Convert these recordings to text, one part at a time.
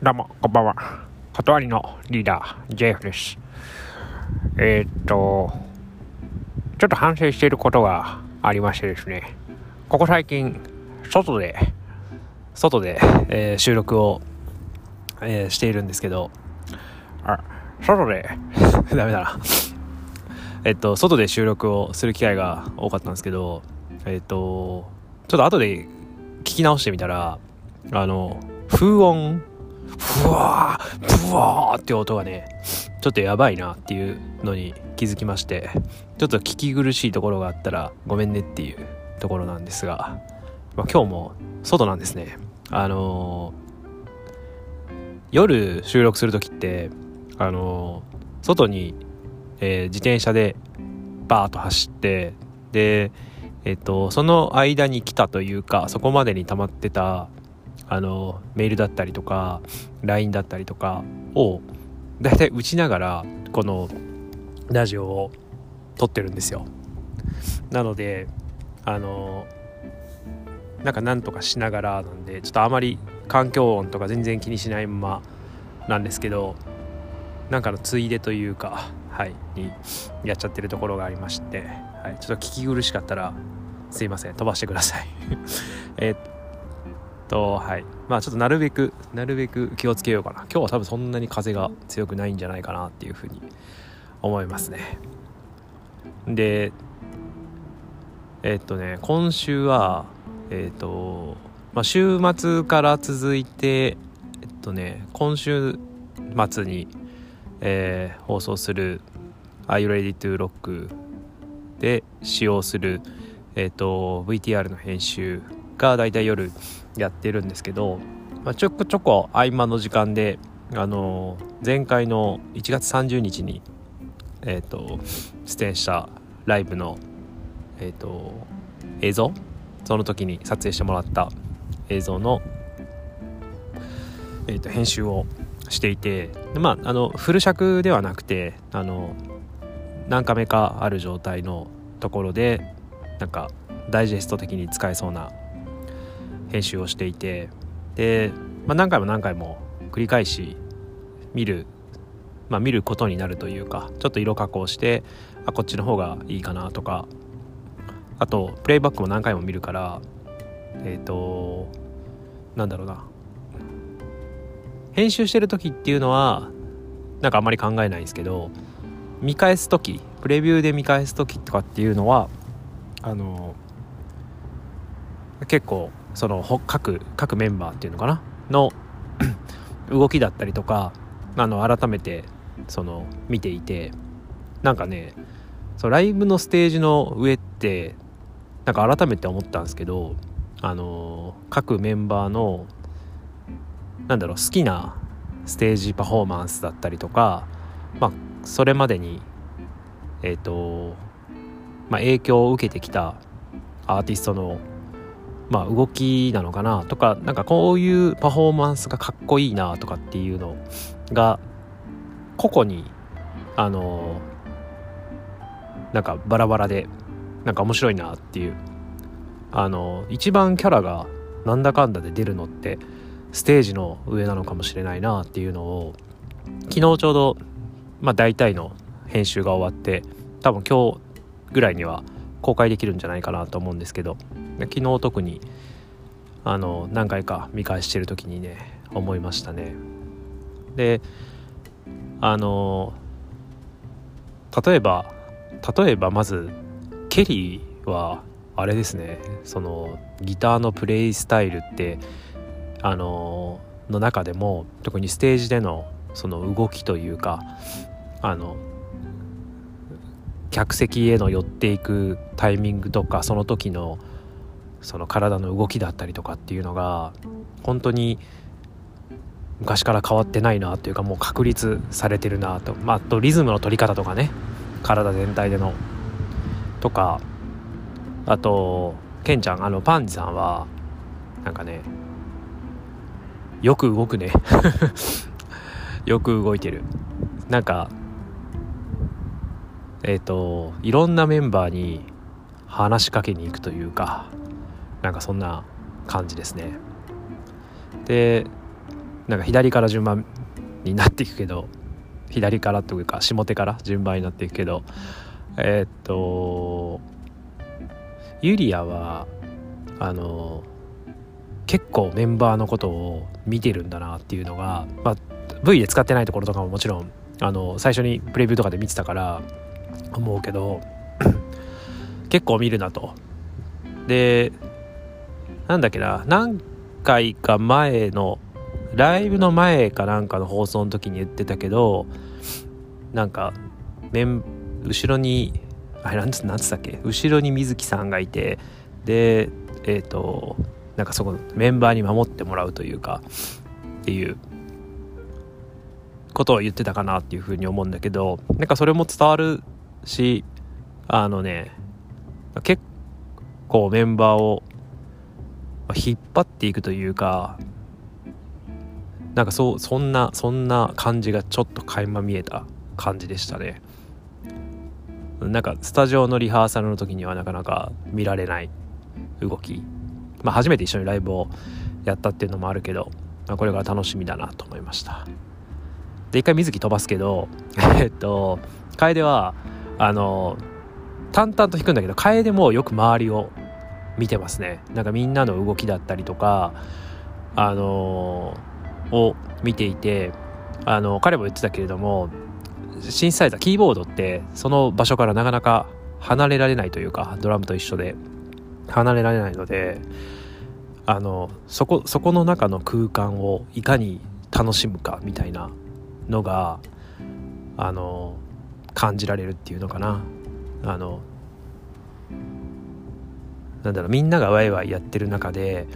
どうも、こんばんは。断りのリーダー、JF です。えー、っと、ちょっと反省していることがありましてですね、ここ最近、外で、外で、えー収録を、えーしているんですけど、あ、外で、ダメだな。えっと、外で収録をする機会が多かったんですけど、えっと、ちょっと後で聞き直してみたら、あの、風音、ふわー、ふわーって音がね、ちょっとやばいなっていうのに気づきまして、ちょっと聞き苦しいところがあったらごめんねっていうところなんですが、まあ、今日も外なんですね。あのー夜収録する時って、あのー外に、えー自転車でバーッと走って、で、えっと、その間に来たというか、そこまでに溜まってた、あの、メールだったりとか、LINE だったりとかを、だいたい打ちながら、このラジオを撮ってるんですよ。なので、あの、なんかなんとかしながらなんで、ちょっとあまり環境音とか全然気にしないままなんですけど、なんかのついでというか、はい、にやっちゃってるところがありまして、はい、ちょっと聞き苦しかったら、すいません、飛ばしてください。えっと、とはい。まあちょっとなるべく、なるべく気をつけようかな。今日は多分そんなに風が強くないんじゃないかなっていうふうに思いますね。で、えっとね、今週は、えっと、まあ週末から続いて、えっとね、今週末に、えー放送する「Are You Ready to Rock」で使用する、えー、と VTR の編集がだいたい夜やってるんですけど、まあ、ちょこちょこ合間の時間で、あの前回の1月30日に、えー、と出演したライブの、えー、と映像その時に撮影してもらった映像の、えー、と編集をしていてまああのフル尺ではなくてあの何カメかある状態のところでなんかダイジェスト的に使えそうな編集をしていてで、まあ、何回も何回も繰り返し見るまあ見ることになるというかちょっと色加工してあこっちの方がいいかなとかあとプレイバックも何回も見るからえっ、となんだろうな。編集してる時っていうのはなんかあんまり考えないんですけど見返す時プレビューで見返す時とかっていうのはあの結構その各各メンバーっていうのかな？の 動きだったりとかあの改めてその見ていてなんかねそうライブのステージの上ってなんか改めて思ったんですけどあの各メンバーのなんだろう好きなステージパフォーマンスだったりとかまあそれまでにえっ、とまあ影響を受けてきたアーティストのまあ動きなのかなとかなんかこういうパフォーマンスがかっこいいなとかっていうのが個々にあのなんかバラバラでなんか面白いなっていうあの一番キャラがなんだかんだで出るのってステージの上なのかもしれないなっていうのを昨日ちょうど、まあ、大体の編集が終わって多分今日ぐらいには公開できるんじゃないかなと思うんですけど昨日特にあの何回か見返してる時にね思いましたね。であの例えば例えばまずケリーはあれですね。そのギターのプレイスタイルってあのの中でも特にステージでのその動きというかあの客席への寄っていくタイミングとかその時のその体の動きだったりとかっていうのが本当に昔から変わってないなというかもう確立されてるなと、まあ、とリズムの取り方とかね。体全体でのとか。あとケンちゃんあのパンジさんはなんかねよく動くね。よく動いてる。なんかえっ、といろんなメンバーに話しかけに行くというか。なんかそんな感じですねでなんか左から順番になっていくけど左からというか下手から順番になっていくけどえー、っとユリアはあの結構メンバーのことを見てるんだなっていうのが、まあ、V で使ってないところとかももちろんあの最初にプレビューとかで見てたから思うけど 結構見るなと。でなんだっけな何回か前のライブの前かなんかの放送の時に言ってたけどなんか面後ろにあれなんつなんつったっけ？後ろに水木さんがいてでえっ、ー、となんかそこのメンバーに守ってもらうというかっていうことを言ってたかなっていうふうに思うんだけどなんかそれも伝わるしあのね結構メンバーを引っ張っていくというかなんかそうそんなそんな感じがちょっと垣間見えた感じでしたね。なんかスタジオのリハーサルの時にはなかなか見られない動き。まあ初めて一緒にライブをやったっていうのもあるけど、まあ、これから楽しみだなと思いました。で一回水木飛ばすけど えっと楓はあの淡々と弾くんだけど楓もよく周りを見てますね。なんかみんなの動きだったりとかあのを見ていてあの彼も言ってたけれどもシンサイザーキーボードってその場所からなかなか離れられないというかドラムと一緒で離れられないのであのそこそこの中の空間をいかに楽しむかみたいなのがあの感じられるっていうのかな。あのなんだろうみんながワイワイやってる中で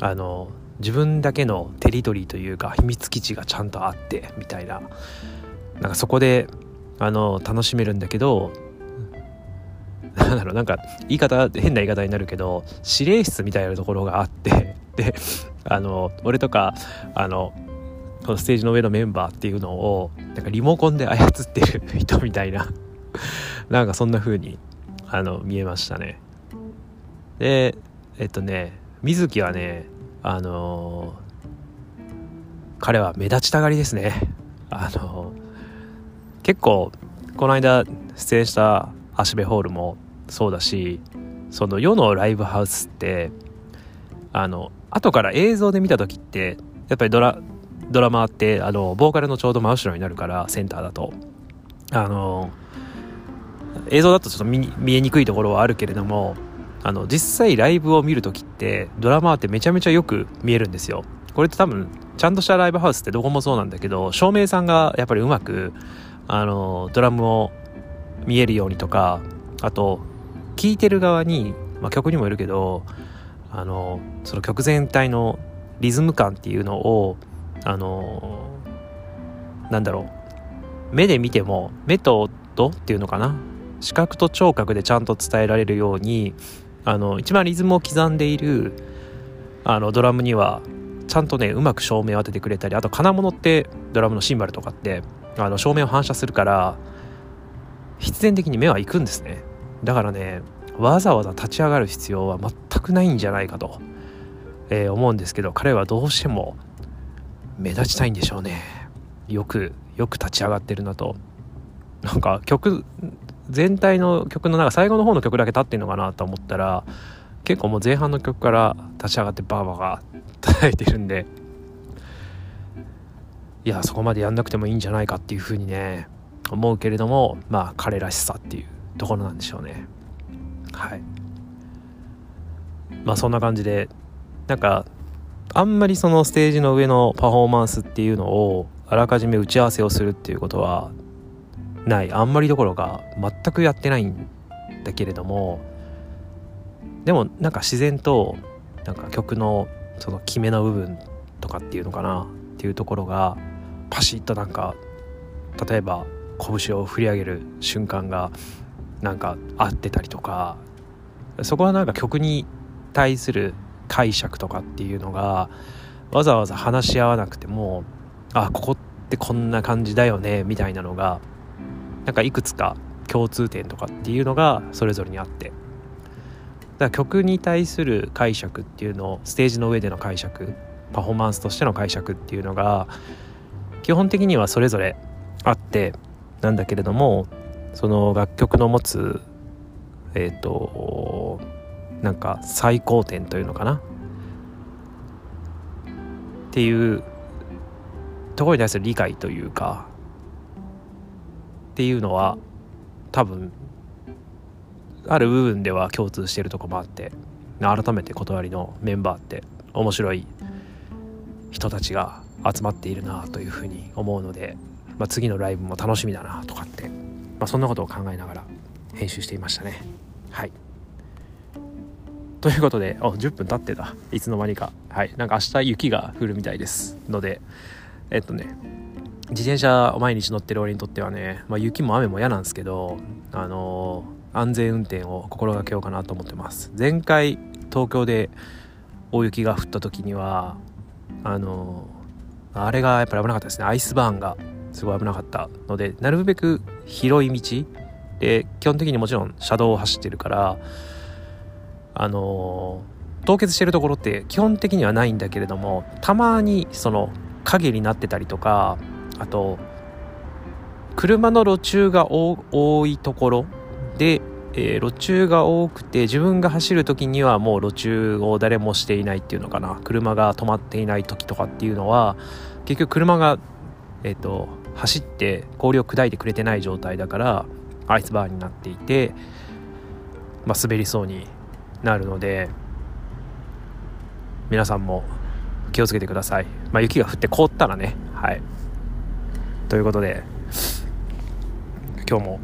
あの自分だけのテリトリーというか秘密基地がちゃんとあってみたいな。なんかそこであの楽しめるんだけどなんだろうなんか言い方変な言い方になるけど指令室みたいなところがあってであの俺とかあのこのステージの上のメンバーっていうのをなんかリモコンで操ってる人みたいな。なんかそんな風にあの見えましたね。でえっとね水木はねあの彼は目立ちたがりですね。あの結構この間出演した芦部ホールもそうだしその世のライブハウスってあの後から映像で見た時ってやっぱりドラドラマってあのボーカルのちょうど真後ろになるからセンターだと。あの映像だとちょっと見えにくいところはあるけれどもあの実際ライブを見る時ってドラマーってめちゃめちゃよく見えるんですよ。これって多分ちゃんとしたライブハウスってどこもそうなんだけど照明さんがやっぱりうまくあのドラムを見えるようにとかあと聴いてる側に、まあ、曲にもよるけどあのその曲全体のリズム感っていうのをあのなんだろう。目で見ても目と音っていうのかな。視覚と聴覚でちゃんと伝えられるようにあの一番リズムを刻んでいるあのドラムにはちゃんとねうまく照明を当ててくれたりあと金物ってドラムのシンバルとかってあの照明を反射するから必然的に目は行くんですね。だからねわざわざ立ち上がる必要は全くないんじゃないかと、えー、思うんですけど彼はどうしても目立ちたいんでしょうね。よくよく立ち上がってるなと。なんか曲全体の曲のなんか最後の方の曲だけ立ってんのかなと思ったら結構もう前半の曲から立ち上がってバーバーが叩いてるんで。いやそこまでやんなくてもいいんじゃないかっていうふうにね思うけれどもまあ彼らしさっていうところなんでしょうね。はい。まあそんな感じでなんかあんまりそのステージの上のパフォーマンスっていうのをあらかじめ打ち合わせをするっていうことはない。あんまりどころか全くやってないんだけれどもでもなんか自然となんか曲のその決めの部分とかっていうのかなっていうところがパシッとなんか例えば拳を振り上げる瞬間がなんか合ってたりとかそこはなんか曲に対する解釈とかっていうのがわざわざ話し合わなくてもあここってこんな感じだよねみたいなのがなんかいくつか共通点とかっていうのがそれぞれにあって。だから曲に対する解釈っていうのをステージの上での解釈パフォーマンスとしての解釈っていうのが基本的にはそれぞれあってなんだけれどもその楽曲の持つえっ、ー、となんか最高点というのかな。っていうところに対する理解というかっていうのは多分ある部分では共通してるとこもあって改めて断りのメンバーって面白い人たちが集まっているなというふうに思うので、まあ、次のライブも楽しみだなとかって、まあ、そんなことを考えながら編集していましたね。はい。ということであ10分経ってた。いつの間にか。はい。なんか明日雪が降るみたいですのでえっとね自転車毎日乗ってる俺にとってはね、まあ、雪も雨も嫌なんですけどあのー、安全運転を心がけようかなと思ってます。前回東京で大雪が降った時にはあのあれがやっぱり危なかったですね。アイスバーンがすごい危なかったのでなるべく広い道で基本的にもちろん車道を走ってるからあの凍結してるところって基本的にはないんだけれどもたまにその影になってたりとかあと車の路中が多いところでえー、路中が多くて自分が走る時にはもう路中を誰もしていないっていうのかな。車が止まっていない時とかっていうのは結局車が、えーと、走って氷を砕いてくれてない状態だからアイスバーになっていて、まあ、滑りそうになるので皆さんも気をつけてください、まあ、雪が降って凍ったらねはい。ということで今日も